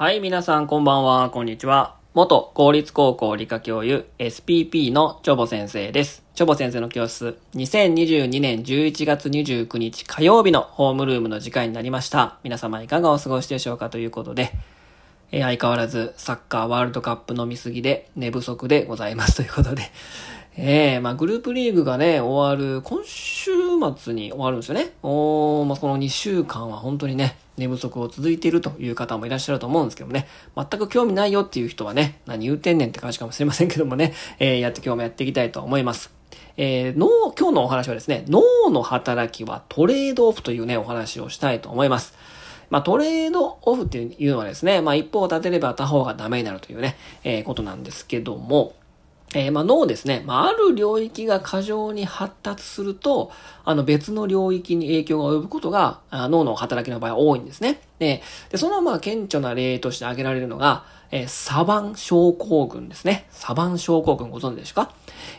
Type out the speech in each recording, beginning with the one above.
はい、皆さんこんばんは、こんにちは。元公立高校理科教諭 SPP のチョボ先生です。チョボ先生の教室、2022年11月29日火曜日のホームルームの時間になりました。皆様いかがお過ごしでしょうかということで、えー、相変わらずサッカーワールドカップ飲みすぎで寝不足でございますということで、えー、まあグループリーグがね、終わる、今週末に終わるんですよね。おーまあこの2週間は本当にね、寝不足を続いているという方もいらっしゃると思うんですけどもね、全く興味ないよっていう人はね、何言うてんねんって感じかもしれませんけどもね、えー、やって今日もやっていきたいと思います。えー、脳、今日のお話はですね、脳の働きはトレードオフというね、お話をしたいと思います。まあ、トレードオフっていうのはですね、まあ、一方を立てれば他方がダメになるというね、えー、ことなんですけども、えー、まあ、脳ですね。まあ、ある領域が過剰に発達すると、あの別の領域に影響が及ぶことが、脳の働きの場合は多いんですね。で、でそのまあ顕著な例として挙げられるのが、えー、サバン症候群ですね。サバン症候群ご存知ですか？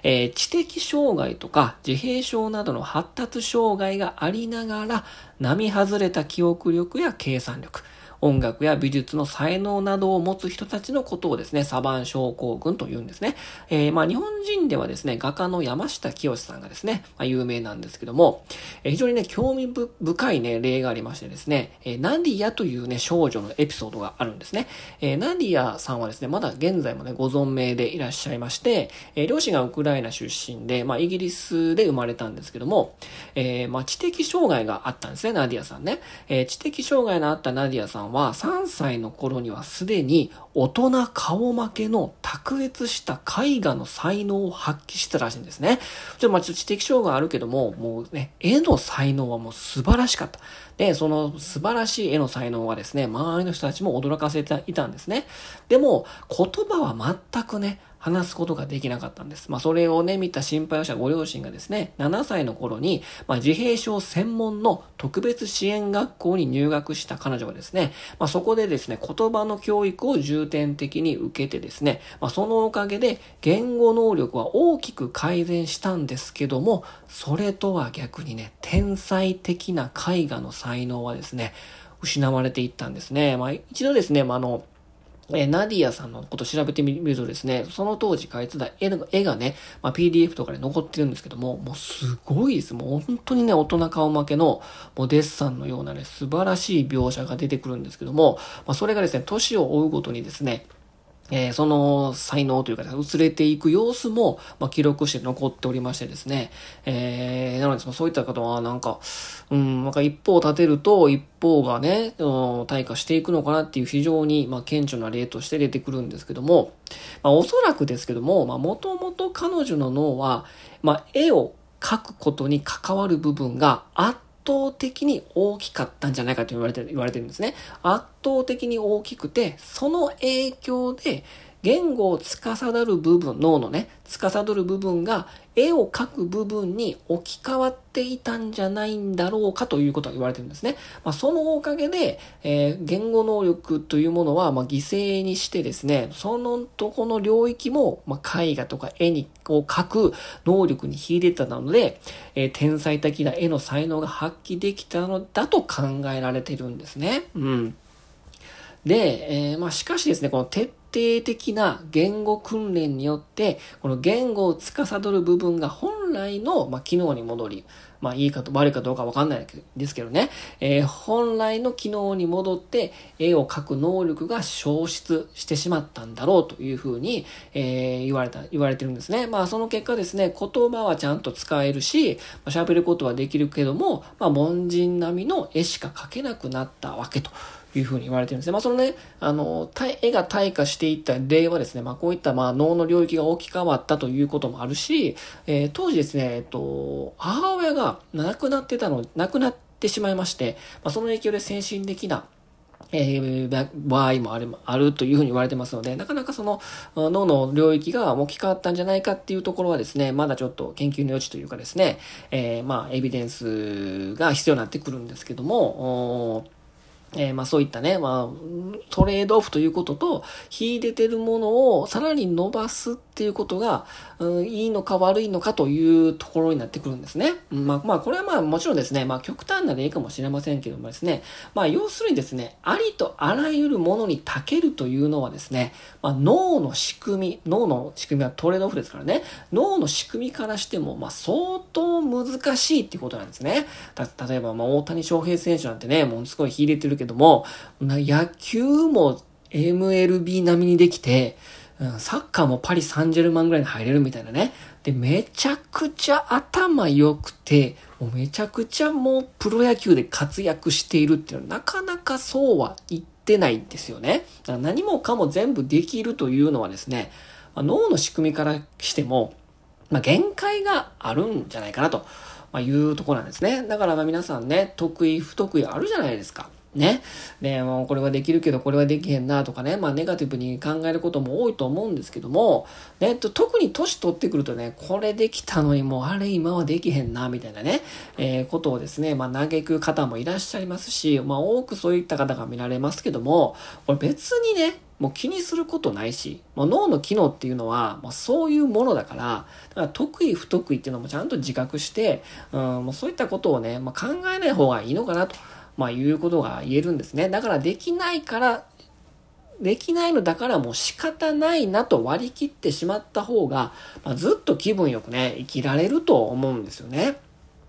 えー、知的障害とか自閉症などの発達障害がありながら、並外れた記憶力や計算力、音楽や美術の才能などを持つ人たちのことをですね、サバン症候群と言うんですね。えー、まあ日本人ではですね、画家の山下清さんがですね、まあ、有名なんですけども、えー、非常にね、興味深いね、例がありましてですね、えー、ナディアというね、少女のエピソードがあるんですね。えー、ナディアさんはですね、まだ現在もね、ご存命でいらっしゃいまして、えー、両親がウクライナ出身で、まあイギリスで生まれたんですけども、えー、まあ知的障害があったんですね、ナディアさんね。えー、知的障害のあったナディアさんは3歳の頃にはすでに大人顔負けの卓越した絵画の才能を発揮してたらしいんですね。ちょっとまあちょっと知的障害あるけども、もうね、絵の才能はもう素晴らしかった。で、その素晴らしい絵の才能はですね、周りの人たちも驚かせていたんですね。でも、言葉は全くね、話すことができなかったんです。まあ、それをね、見た心配をしたご両親がですね、7歳の頃に、まあ、自閉症専門の特別支援学校に入学した彼女はですね、まあ、そこでですね、言葉の教育を重点的に受けてですね、まあ、そのおかげで言語能力は大きく改善したんですけども、それとは逆にね、天才的な絵画の才能はですね、失われていったんですね。まあ、一度ですね、まあ、あの、えナディアさんのこと調べてみるとですね、その当時描いてた絵絵がね、まあ、PDF とかで残ってるんですけども、もうすごいです。もう本当にね、大人顔負けの、もうデッサンのようなね、素晴らしい描写が出てくるんですけども、まあ、それがですね、年を追うごとにですね、えー、その才能というか、薄れていく様子も、まあ、記録して残っておりましてですね、えー、なので、そういった方は、なんか、うん、なんか一方立てると、一方がね、退化していくのかなっていう非常に、まあ、顕著な例として出てくるんですけども、まあ、おそらくですけども、まあ、もともと彼女の脳は、まあ、絵を描くことに関わる部分があった倒的に大きかったんじゃないかと言われてる、言われてるんですね。圧倒的に大きくて、その影響で、言語を司る部分、脳のね、司る部分が絵を描く部分に置き換わっていたんじゃないんだろうかということが言われてるんですね。まあ、そのおかげで、えー、言語能力というものは、まあ、犠牲にしてですね、そのとこの領域も、まあ、絵画とか絵にを描く能力に秀でたので、えー、天才的な絵の才能が発揮できたのだと考えられてるんですね。うん。で、えー、まあ、しかしですね、この徹定的な言語訓練によって、この言語を司る部分が本来の、まあ、機能に戻り、まあいいかと悪いかどうかわかんないですけどね、えー、本来の機能に戻って絵を描く能力が消失してしまったんだろうというふうに、えー、言われた、言われてるんですね。まあその結果ですね、言葉はちゃんと使えるし、喋、まあ、ることはできるけども、まあ凡人並みの絵しか描けなくなったわけと。いうふうに言われてるんですね。まあ、そのね、あの、絵が退化していった例はですね、まあ、こういったまあ脳の領域が置き換わったということもあるし、えー、当時ですね、えっと、母親が亡くなってたの、亡くなってしまいまして、まあ、その影響で先進的なえー、場合もある、あるというふうに言われてますので、なかなかその脳の領域が置き換わったんじゃないかっていうところはですね、まだちょっと研究の余地というかですね、えー、まあ、エビデンスが必要になってくるんですけども、えー、まあそういったね、まあ、トレードオフということと、秀でてるものをさらに伸ばすっっていうことが、うん、いいのか悪いのかというところになってくるんですね。まあ、まあ、これはまあもちろんですね、まあ極端な例かもしれませんけどもですね、まあ要するにですね、ありとあらゆるものに長けるというのはですね、まあ脳の仕組み、脳の仕組みはトレードオフですからね、脳の仕組みからしても、まあ相当難しいっていうことなんですね。例えば、まあ大谷翔平選手なんてね、ものすごい秀でてるけども、野球も MLB 並みにできて、んサッカーもパリ・サンジェルマンぐらいに入れるみたいなね。で、めちゃくちゃ頭良くて、もうめちゃくちゃもうプロ野球で活躍しているっていうのはなかなかそうは言ってないんですよね。だから何もかも全部できるというのはですね、まあ、脳の仕組みからしても、まあ、限界があるんじゃないかなと、ま、いうとこなんですね。だからま皆さんね、得意不得意あるじゃないですか。ね。で、もうこれはできるけどこれはできへんなとかね、まあネガティブに考えることも多いと思うんですけども、ね、特に年取ってくるとね、これできたのにもうあれ今はできへんな、みたいなね、えー、ことをですね、まあ嘆く方もいらっしゃいますし、まあ多くそういった方が見られますけども、これ別にね、もう気にすることないし、まあ、脳の機能っていうのは、まあ、そういうものだから、だから得意不得意っていうのもちゃんと自覚して、うん、もうそういったことをね、まあ、考えない方がいいのかなと。まあ、いうことが言えるんですね。だからできないから、できないのだからもう仕方ないなと割り切ってしまった方が、まあ、ずっと気分よくね、生きられると思うんですよね。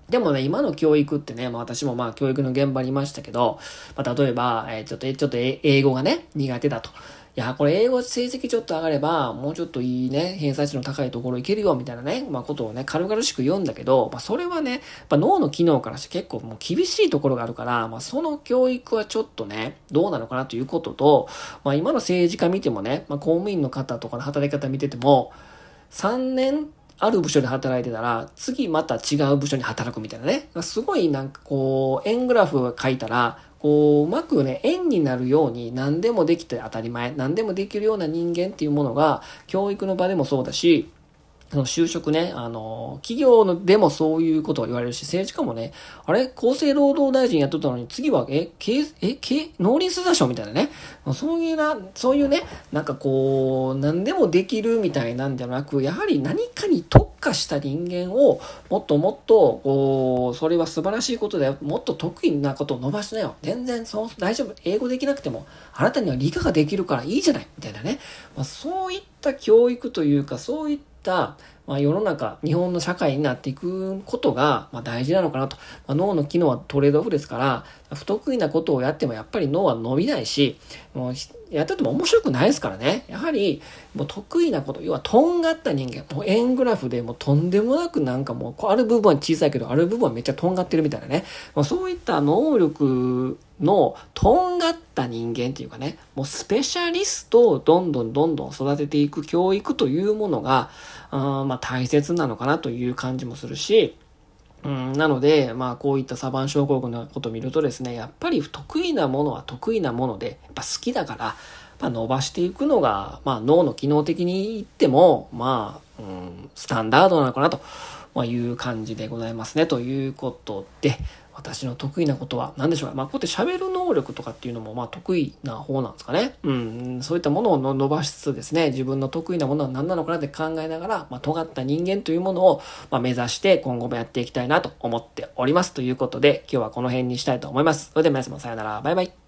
でもね、今の教育ってね、まあ私もまあ教育の現場にいましたけど、まあ例えば、えー、ちょっと、ちょっと英語がね、苦手だと。いや、これ英語成績ちょっと上がれば、もうちょっといいね、偏差値の高いところ行けるよ、みたいなね、まあことをね、軽々しく読んだけど、まあそれはね、まあ脳の機能からして結構もう厳しいところがあるから、まあその教育はちょっとね、どうなのかなということと、まあ今の政治家見てもね、まあ公務員の方とかの働き方見てても、3年ある部署で働いてたら、次また違う部署に働くみたいなね。すごいなんかこう、円グラフを書いたら、こう、うまくね、円になるように何でもできて当たり前、何でもできるような人間っていうものが、教育の場でもそうだし、その就職ね、あの、企業のでもそういうことが言われるし、政治家もね、あれ厚生労働大臣やっとったのに、次は、え、経、え、経、農林水産省みたいなね、そういうな、そういうね、なんかこう、何でもできるみたいなんじゃなく、やはり何かに特化した人間を、もっともっと、こう、それは素晴らしいことだよ。もっと得意なことを伸ばしなよ。全然、そう、大丈夫。英語できなくても、あなたには理科ができるからいいじゃない。みたいなね。まあ、そういった教育というか、そういった、まあ、世の中、日本の社会になっていくことが、まあ、大事なのかなと。まあ、脳の機能はトレードオフですから、不得意なことをやってもやっぱり脳は伸びないし、もうやってても面白くないですからね。やはり、もう得意なこと、要はとんがった人間、もう円グラフでもうとんでもなくなんかもう、こうある部分は小さいけど、ある部分はめっちゃとんがってるみたいなね。もうそういった能力のとんがった人間っていうかね、もうスペシャリストをどんどんどんどん育てていく教育というものが、あまあ大切なのかなという感じもするし、うん、なので、まあこういったサバン症候群のことを見るとですね、やっぱり得意なものは得意なもので、やっぱ好きだから、まあ、伸ばしていくのが、まあ脳の機能的に言っても、まあ、うん、スタンダードなのかなと。まあ、いう感じでございますね。ということで、私の得意なことは何でしょうか？まあ、こうやって喋る能力とかっていうのも、まあ、得意な方なんですかね。うん、そういったものを伸ばしつつですね、自分の得意なものは何なのかなって考えながら、まあ、尖った人間というものを、まあ、目指して今後もやっていきたいなと思っております。ということで、今日はこの辺にしたいと思います。それでは皆様さよなら。バイバイ。